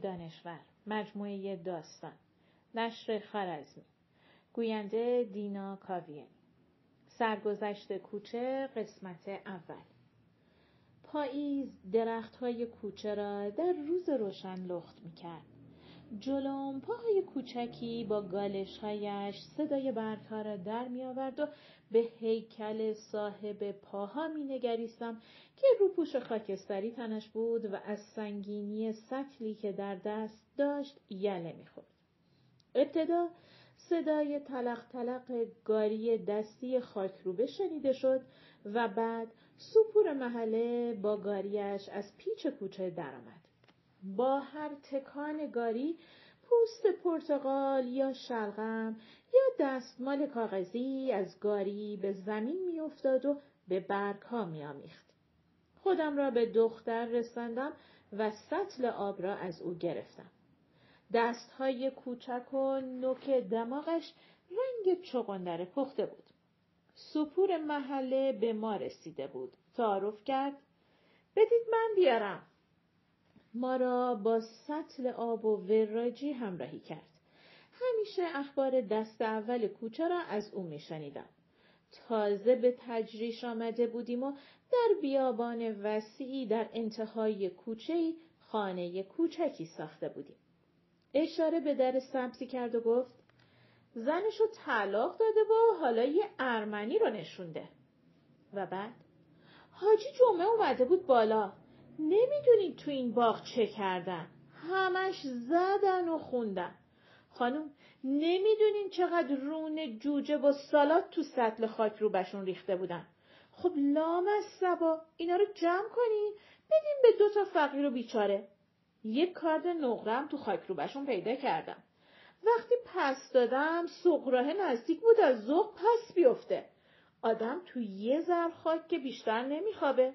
دانشور مجموعه داستان. نشر خرزمی. گوینده دینا کاویانی. سرگذشت کوچه قسمت اول. پاییز درخت های کوچه را در روز روشن لخت می کرد. جلوم پاهای کوچکی با گالشهایش صدای برگها را در می آورد و به هیکل صاحب پاها می نگریستم که روپوش خاکستری تنش بود و از سنگینی سطلی که در دست داشت یله می خورد. ابتدا صدای تلق تلق گاری دستی خاک رو شنیده شد و بعد سپور محله با گاریش از پیچ کوچه درآمد. با هر تکان گاری پوست پرتغال یا شلغم یا دستمال کاغذی از گاری به زمین میافتاد و به برگ ها میآمیخت. خودم را به دختر رساندم و سطل آب را از او گرفتم. دستهای کوچک و نوک دماغش رنگ چغندر پخته بود. سپور محله به ما رسیده بود. تعارف کرد. بدید من بیارم. ما را با سطل آب و وراجی همراهی کرد. همیشه اخبار دست اول کوچه را از او میشنیدم. تازه به تجریش آمده بودیم و در بیابان وسیعی در انتهای کوچه خانه کوچکی ساخته بودیم. اشاره به در سبزی کرد و گفت زنشو طلاق داده و حالا یه ارمنی رو نشونده. و بعد حاجی جمعه اومده بود بالا. نمی‌دونید تو این باغ چه کردن. همش زدن و خوندن. خانم نمی‌دونین چقدر رون جوجه با سالات تو سطل خاک رو بشون ریخته بودن. خب لام از سبا اینا رو جمع کنین بدین به دو تا فقیر و بیچاره. یک کارد نقرم تو خاک رو بشون پیدا کردم. وقتی پس دادم سقراه نزدیک بود از ذوق پس بیفته. آدم تو یه ذر خاک که بیشتر نمیخوابه.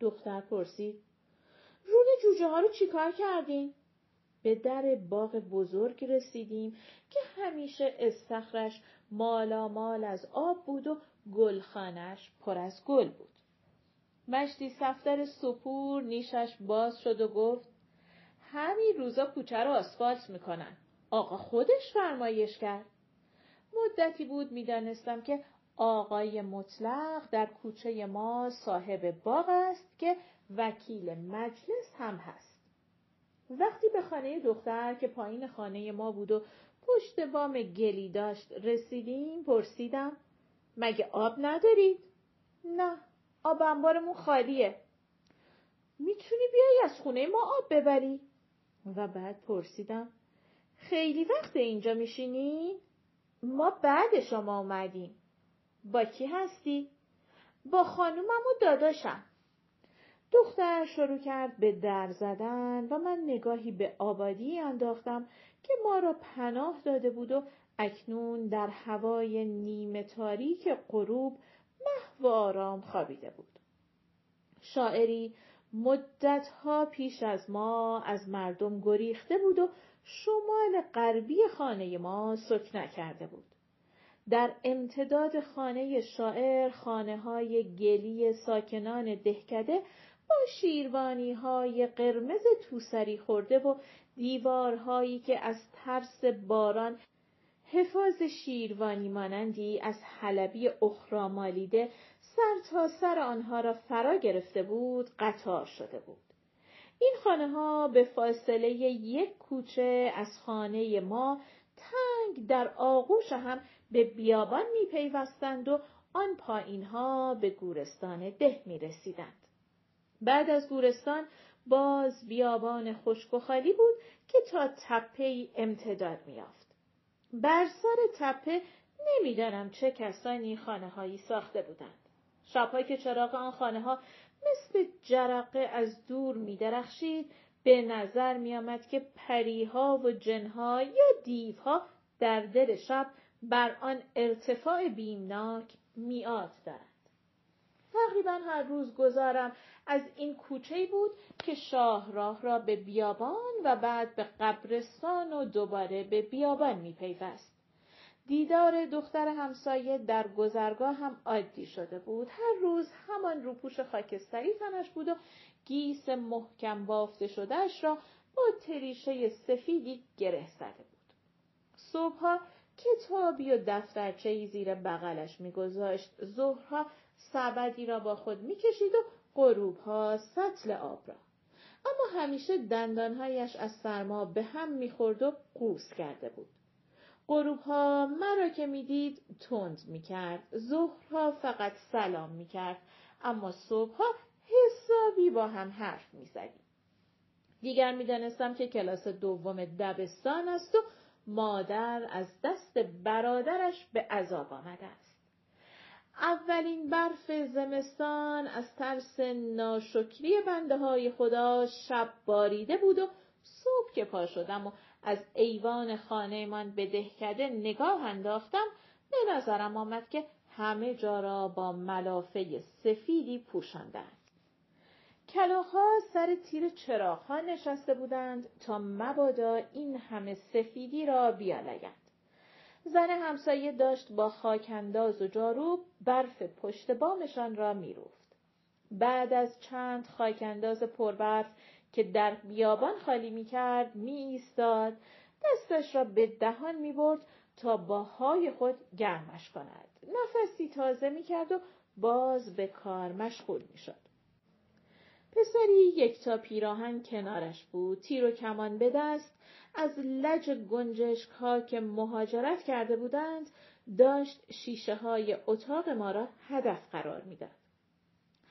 دختر پرسید. رون جوجه ها رو چیکار کردین؟ به در باغ بزرگ رسیدیم که همیشه استخرش مالا مال از آب بود و گلخانش پر از گل بود. مشتی سفتر سپور نیشش باز شد و گفت همین روزا کوچه رو آسفالت می‌کنن. آقا خودش فرمایش کرد. مدتی بود می‌دانستم که آقای مطلق در کوچه ما صاحب باغ است که وکیل مجلس هم هست. وقتی به خانه دختر که پایین خانه ما بود و پشت بام گلی داشت رسیدیم پرسیدم مگه آب ندارید؟ نه آب انبارمون خالیه. می‌تونی بیای از خونه ما آب ببری؟ و بعد پرسیدم خیلی وقت اینجا میشینی؟ ما بعد شما اومدیم. با کی هستی؟ با خانومم و داداشم. دختر شروع کرد به در زدن و من نگاهی به آبادی انداختم که ما را پناه داده بود و اکنون در هوای نیمه تاریک غروب محو آرام خوابیده بود. شاعری مدتها پیش از ما از مردم گریخته بود و شمال غربی خانه ما سکن کرده بود. در امتداد خانه شاعر خانه های گلی ساکنان دهکده با شیروانی های قرمز توسری خورده و دیوارهایی که از ترس باران حفاظ شیروانی مانندی از حلبی اخرامالیده سر تا سر آنها را فرا گرفته بود قطار شده بود. این خانه ها به فاصله یک کوچه از خانه ما تنگ در آغوش هم به بیابان می پیوستند و آن پایین ها به گورستان ده می رسیدند. بعد از گورستان باز بیابان خشک و خالی بود که تا تپه امتداد میافت. بر سر تپه نمی‌دانم چه کسانی خانه هایی ساخته بودند. شبهایی که چراغ آن خانه ها مثل جرقه از دور می درخشید به نظر می آمد که پریها و جنها یا دیوها در دل شب بر آن ارتفاع بیمناک میاد دارند. تقریبا هر روز گذارم از این کوچه بود که شاهراه را به بیابان و بعد به قبرستان و دوباره به بیابان می پیوست. دیدار دختر همسایه در گذرگاه هم عادی شده بود. هر روز همان روپوش خاکستری تنش بود و گیس محکم بافته شدهش را با تریشه سفیدی گره زده بود. صبحها کتابی و دفترچهای زیر بغلش میگذاشت. ظهرها سبدی را با خود می‌کشید و غروبها سطل آب را. اما همیشه دندانهایش از سرما به هم می‌خورد و قوس کرده بود. غروبها مرا که می‌دید تند می‌کرد ظهرها فقط سلام می‌کرد اما صبحها حسابی با هم حرف می‌زدیم دیگر می‌دانستم که کلاس دوم دبستان است و مادر از دست برادرش به عذاب آمده است اولین برف زمستان از ترس ناشکری بنده های خدا شب باریده بود و صبح که پا شدم و از ایوان خانهمان به دهکده نگاه انداختم به نظرم آمد که همه جا را با ملافه سفیدی پوشاندند. کلاها سر تیر چراغها نشسته بودند تا مبادا این همه سفیدی را بیالایند. زن همسایه داشت با خاکنداز و جارو برف پشت بامشان را میروفت. بعد از چند خاکنداز پربرف که در بیابان خالی می کرد می ایستاد دستش را به دهان می برد تا با های خود گرمش کند. نفسی تازه می کرد و باز به کار مشغول می شد. پسری یک تا پیراهن کنارش بود. تیر و کمان به دست. از لج گنجشک ها که مهاجرت کرده بودند داشت شیشه های اتاق ما را هدف قرار می‌داد.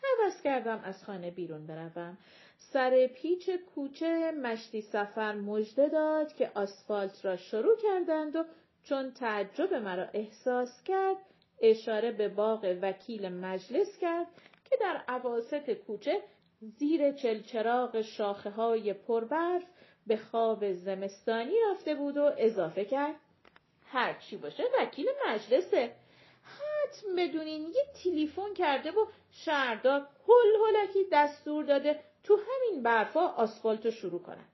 حوض کردم از خانه بیرون بروم. سر پیچ کوچه مشتی سفر مژده داد که آسفالت را شروع کردند و چون تعجب مرا احساس کرد اشاره به باغ وکیل مجلس کرد که در عواست کوچه زیر چلچراغ شاخه های پربرف به خواب زمستانی رفته بود و اضافه کرد هر چی باشه وکیل مجلسه حتم بدونین یه تلیفن کرده و شهردار هل هلکی دستور داده تو همین برفا آسفالت رو شروع کنن.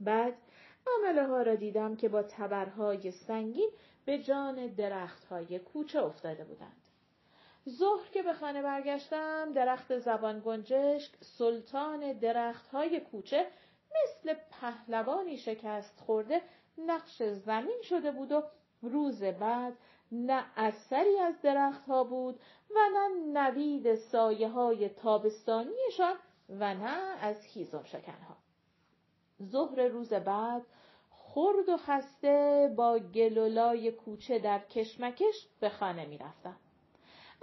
بعد عمله ها را دیدم که با تبرهای سنگین به جان درخت های کوچه افتاده بودند. ظهر که به خانه برگشتم درخت زبان گنجشک سلطان درخت های کوچه مثل پهلوانی شکست خورده نقش زمین شده بود و روز بعد نه اثری از درخت ها بود و نه نوید سایه های تابستانیشان و نه از هیزم شکنها. ظهر روز بعد خرد و خسته با گلولای کوچه در کشمکش به خانه می رفتم.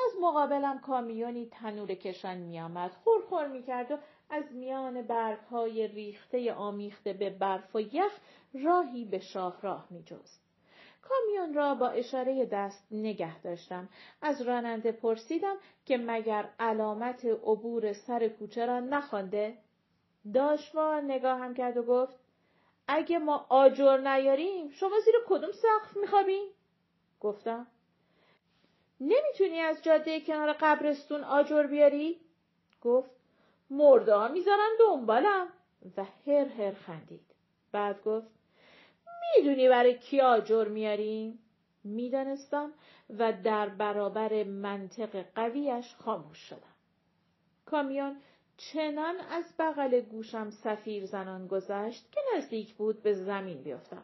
از مقابلم کامیونی تنور کشان. خورخور می کرد و از میان برگ های ریخته آمیخته به برف و یخ راهی به شاهراه می جست. کامیون را با اشاره دست نگه داشتم. از راننده پرسیدم که مگر علامت عبور سر کوچه را نخوانده؟ داشوا نگاهم کرد و گفت اگه ما آجر نیاریم شما زیر کدوم سقف میخوابی؟ گفتم نمی‌تونی از جاده کنار قبرستون آجر بیاری؟ گفت مرده ها می‌ذارن دنبالم و هر هر خندید. بعد گفت می‌دونی برای کی آجر میاریم؟ می‌دانستم و در برابر منطق قویش خاموش شدم. کامیون چنان از بغل گوشم سفیر زنان گذشت که نزدیک بود به زمین بیفتم.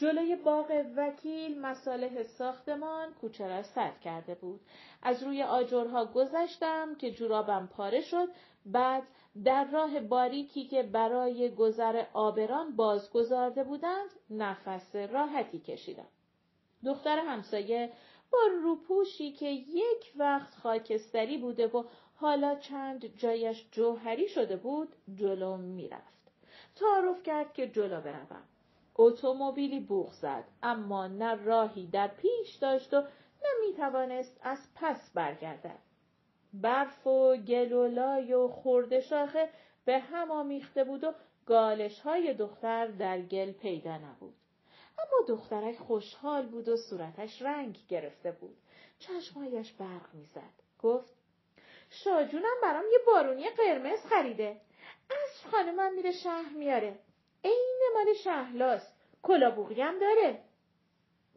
جلوی باغ وکیل مساله ساختمان کوچه را سد کرده بود. از روی آجرها گذشتم که جورابم پاره شد بعد در راه باریکی که برای گذر آبران بازگذارده بودند نفس راحتی کشیدم. دختر همسایه با روپوشی که یک وقت خاکستری بوده و حالا چند جایش جوهری شده بود جلو می‌رفت. تعارف کرد که جلو بروم. اتومبیلی بوغ زد اما نه راهی در پیش داشت و نه می‌توانست از پس برگردد. برف و گل و لای و خورده شاخه به هم آمیخته بود و گالش های دختر در گل پیدا نبود. اما دخترک خوشحال بود و صورتش رنگ گرفته بود. چشمایش برق می‌زد. گفت شاجونم برام یه بارونی قرمز خریده. از خانمم میره شهر میاره. عین مال شهلاست. کلابوغی هم داره.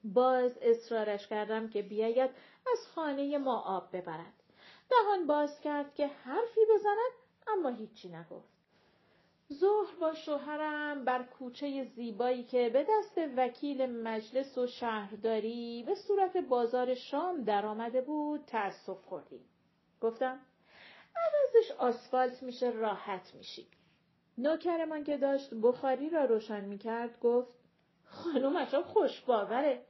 باز اصرارش کردم که بیاید از خانه ما آب ببرد. دهان باز کرد که حرفی بزند اما هیچی نگفت. ظهر با شوهرم بر کوچه زیبایی که به دست وکیل مجلس و شهرداری به صورت بازار شام درآمده بود تأسف خوردیم. گفتم عوضش آسفالت میشه راحت میشی. نوکرمان که داشت بخاری را روشن می‌کرد گفت خانم عجب خوش باوره.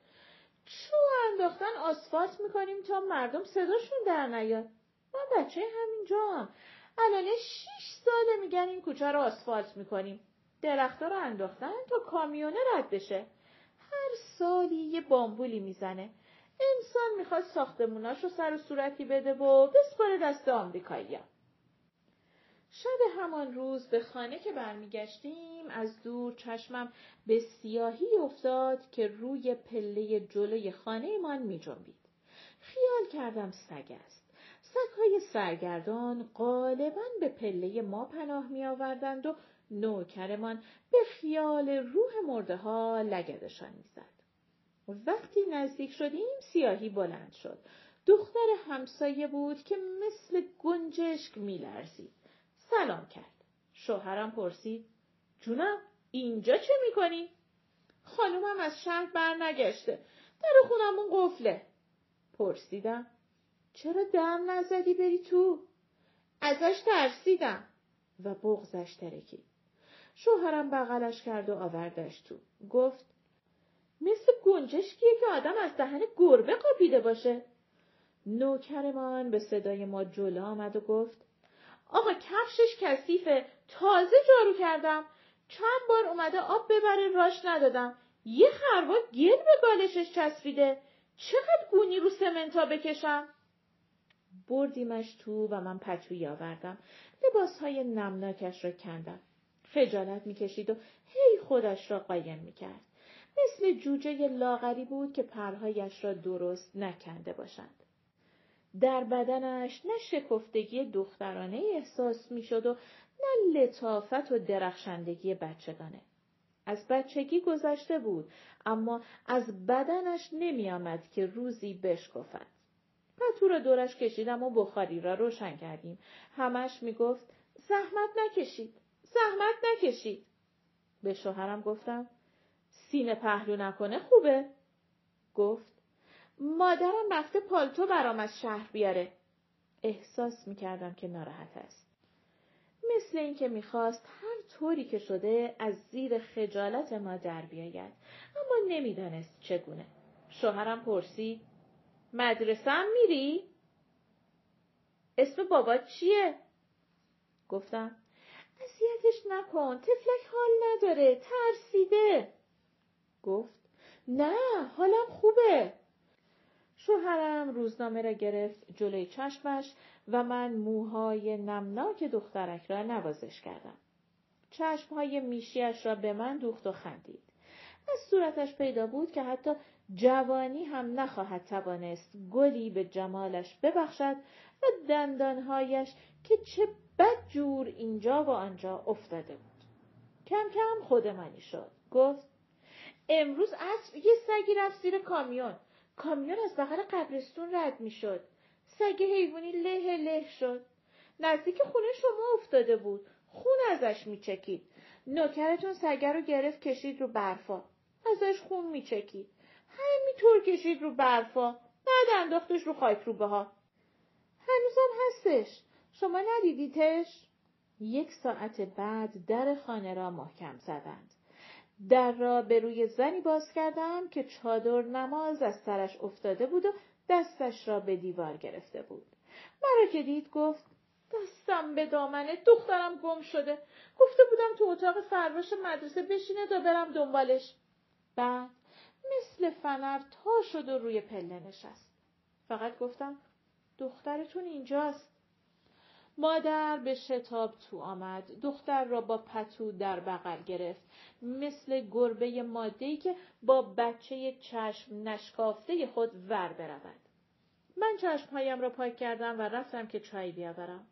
چو انداختن آسفالت می‌کنیم تا مردم صداشون در نیاد. من بچه همینجا هم. الان شیش ساله میگن این کوچه رو آسفالت می‌کنیم. درختها رو انداختن تا کامیونه رد بشه. هر سالی یه بامبولی می‌زنه. انسان می‌خواد ساختموناش رو سر و صورتی بده و بسپاره دست آمریکایی شب همان روز به خانه که برمیگشتیم از دور چشمم به سیاهی افتاد که روی پله جلوی خانه من می جنبید. خیال کردم سگ است. سگهای سرگردان غالبا به پله ما پناه می آوردند و نوکرمان به خیال روح مرده ها لگدشان می زد. وقتی نزدیک شدیم سیاهی بلند شد. دختر همسایه بود که مثل گنجشک میلرزید. سلام کرد. شوهرم پرسید جونم اینجا چه می‌کنی؟ خانومم از شهر بر نگشته. در خونمون قفله. پرسیدم چرا در نزدی بری تو؟ ازش ترسیدم و بغزش ترکید. شوهرم بغلش کرد و آوردش تو. گفت مثل گنجشکیه که آدم از دهن گربه قاپیده باشه. نوکرمان به صدای ما جلو آمد و گفت آقا کفشش کثیفه. تازه جارو کردم. چند بار اومده آب ببره راش ندادم. یه خروا گل به بالشش چسبیده. چقدر گونی رو سمنتا بکشم؟ بردیمش تو و من پتویی آوردم لباسهای نمناکش را کندم. خجالت می‌کشید و هی خودش را قایم می‌کرد. مثل جوجه لاغری بود که پرهایش را درست نکنده باشند. در بدنش نه شکفتگی دخترانه احساس می‌شد و نه لطافت و درخشندگی بچگانه. از بچگی گذشته بود اما از بدنش نمی آمد که روزی بشکفد. پتو را دورش کشیدم و بخاری را روشن کردیم. همش می گفت زحمت نکشید. زحمت نکشید. به شوهرم گفتم سینه پهلو نکنه خوبه؟ گفت مادرم رفته پالتو برام از شهر بیاره. احساس می‌کردم که ناراحت است. مثل اینکه می‌خواست هر طوری که شده از زیر خجالت ما در بیاید اما نمی‌دانست چگونه. شوهرم پرسید مدرسه هم میری؟ اسم بابا چیه؟ گفتم اذیتش نکن تفلک حال نداره ترسیده گفت نه حالم خوبه شوهرم روزنامه را گرفت جلوی چشمش و من موهای نمناک دخترک را نوازش کردم. چشمهای میشیش را به من دوخت و خندید. از صورتش پیدا بود که حتی جوانی هم نخواهد توانست گلی به جمالش ببخشد و دندانهایش که چه بد جور اینجا و آنجا افتاده بود. کم کم خودمانی شد. گفت امروز عصر یه سگی رفت زیر کامیون. کامیون از بغل قبرستون رد می‌شد. سگ حیوانی له له شد. نزدیک خونه شما افتاده بود. خون ازش میچکید. نوکرتون سگه رو گرفت کشید رو برفا. ازش خون میچکید. همینطور کشید رو برفا. بعد انداختش رو خاک روبه ها. هنوزم هستش. شما ندیدیتش؟ یک ساعت بعد در خانه را محکم زدند. در را به روی زنی باز کردم که چادر نماز از سرش افتاده بود و دستش را به دیوار گرفته بود. مرا که دید گفت دستم به دامنه دخترم گم شده. گفته بودم تو اتاق فرواش مدرسه بشینه تا برم دنبالش. بعد مثل فنر تا شد و روی پله نشست. فقط گفتم دخترتون اینجاست. مادر به شتاب تو آمد. دختر را با پتو در بغل گرفت. مثل گربه مادهی که با بچه چشم نشکافته خود ور برود. من چشمهایم را پاک کردم و رفتم که چای بیاورم.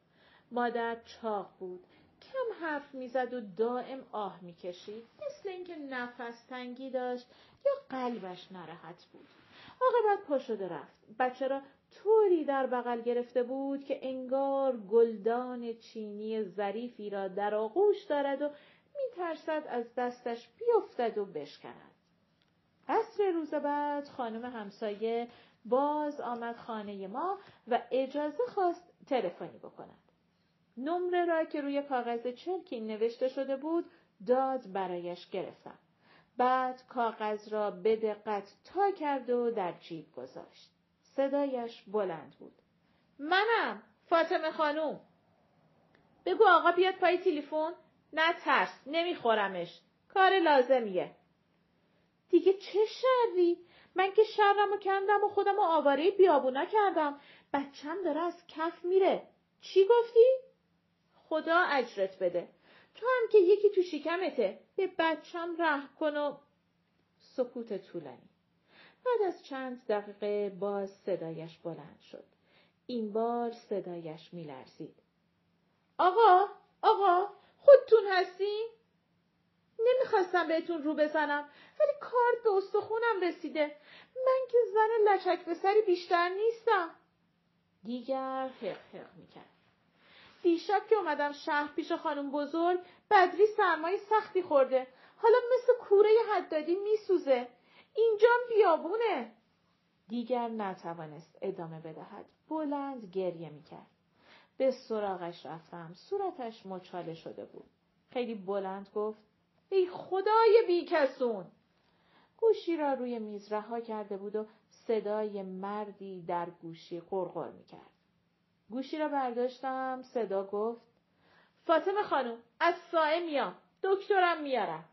مادر چاق بود. کم حرف می‌زد و دائم آه می‌کشید. مثل اینکه نفس تنگی داشت یا قلبش نراحت بود عاقبت پا شده رفت بچه را طوری در بغل گرفته بود که انگار گلدان چینی ظریفی را در آغوش دارد و میترسد از دستش بیفتد و بشکند. عصر روز بعد خانم همسایه باز آمد خانه ما و اجازه خواست تلفنی بکند. نمره را که روی کاغذ چرکی نوشته شده بود داد برایش گرفتم. بعد کاغذ را به دقت تا کرد و در جیب گذاشت. صدایش بلند بود. منم فاطمه خانوم. بگو آقا بیاد پای تلفن نه ترس نمیخورمش. کار لازمیه. دیگه چه شری من که شرمو کندم و خودم و آواره بیابونا کردم. بچم داره از کف میره. چی گفتی؟ خدا اجرت بده. تو هم که یکی تو شکمته به بچم ره کن و سکوت طولانی. بعد از چند دقیقه باز صدایش بلند شد. این بار صدایش میلرزید. آقا آقا خودتون هستین نمی‌خواستم بهتون رو بزنم ولی کارت به استخونم رسیده. من که زن لچک به سری بیشتر نیستم. دیگر حق حق می‌کرد. دیشب که اومدم شهر پیش خانم بزرگ بدری سرمای سختی خورده. حالا مثل کوره حدادی میسوزه. اینجام بیابونه. دیگر نتوانست ادامه بدهد. بلند گریه می‌کرد. به سراغش رفتم. صورتش مچاله شده بود. خیلی بلند گفت ای خدای بیکسون! گوشی را روی میز رها کرده بود و صدای مردی در گوشی قرقر می‌کرد. گوشی را برداشتم. صدا گفت فاطمه خانم از سایه میام. دکترم میارم.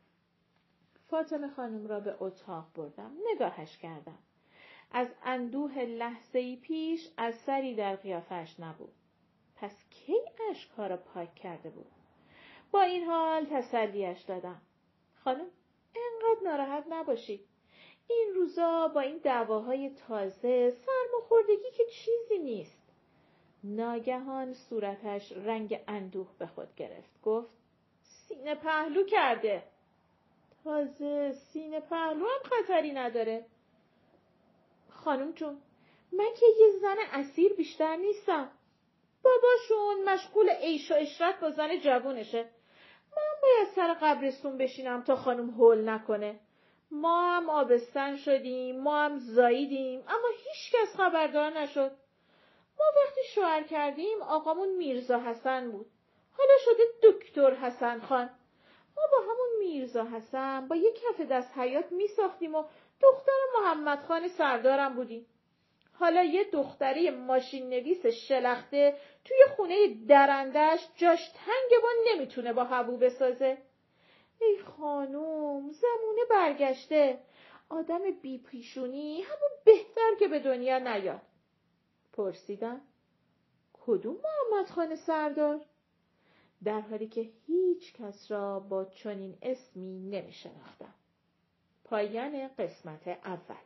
فاطمه خانم را به اتاق بردم. نگاهش کردم. از اندوه لحظه پیش از سری در قیافش نبود. پس کی اشکها را پاک کرده بود؟ با این حال تسلیش دادم. خانم انقدر ناراحت نباشید این روزا با این دعواهای تازه سرماخوردگی که چیزی نیست. ناگهان صورتش رنگ اندوه به خود گرفت. گفت سینه پهلو کرده. تازه سینه پهلو هم خطری نداره. خانم جون من که یه زن اسیر بیشتر نیستم. باباشون مشغول عیش و اشرت با زن جوونشه. من باید سر قبرستون بشینم تا خانم هول نکنه. ما هم آبستن شدیم ما هم زاییدیم اما هیچ کس خبردار نشد. ما وقتی شوهر کردیم آقامون میرزا حسن بود. حالا شده دکتر حسن خان. ما با همون میرزا حسن با یک کف دست حیات می ساختیم و دختر محمد خان سردارم بودیم. حالا یه دختری ماشین نویس شلخته توی خونه درندش جاش تنگ با نمی‌تونه با هبو بسازه. ای خانوم زمونه برگشته آدم بیپیشونی همون بهتر که به دنیا نیاد. پرسیدم کدوم محمد خان سردار؟ در حالی که هیچ کس را با چنین اسمی نمی شناختم. پایان قسمت اول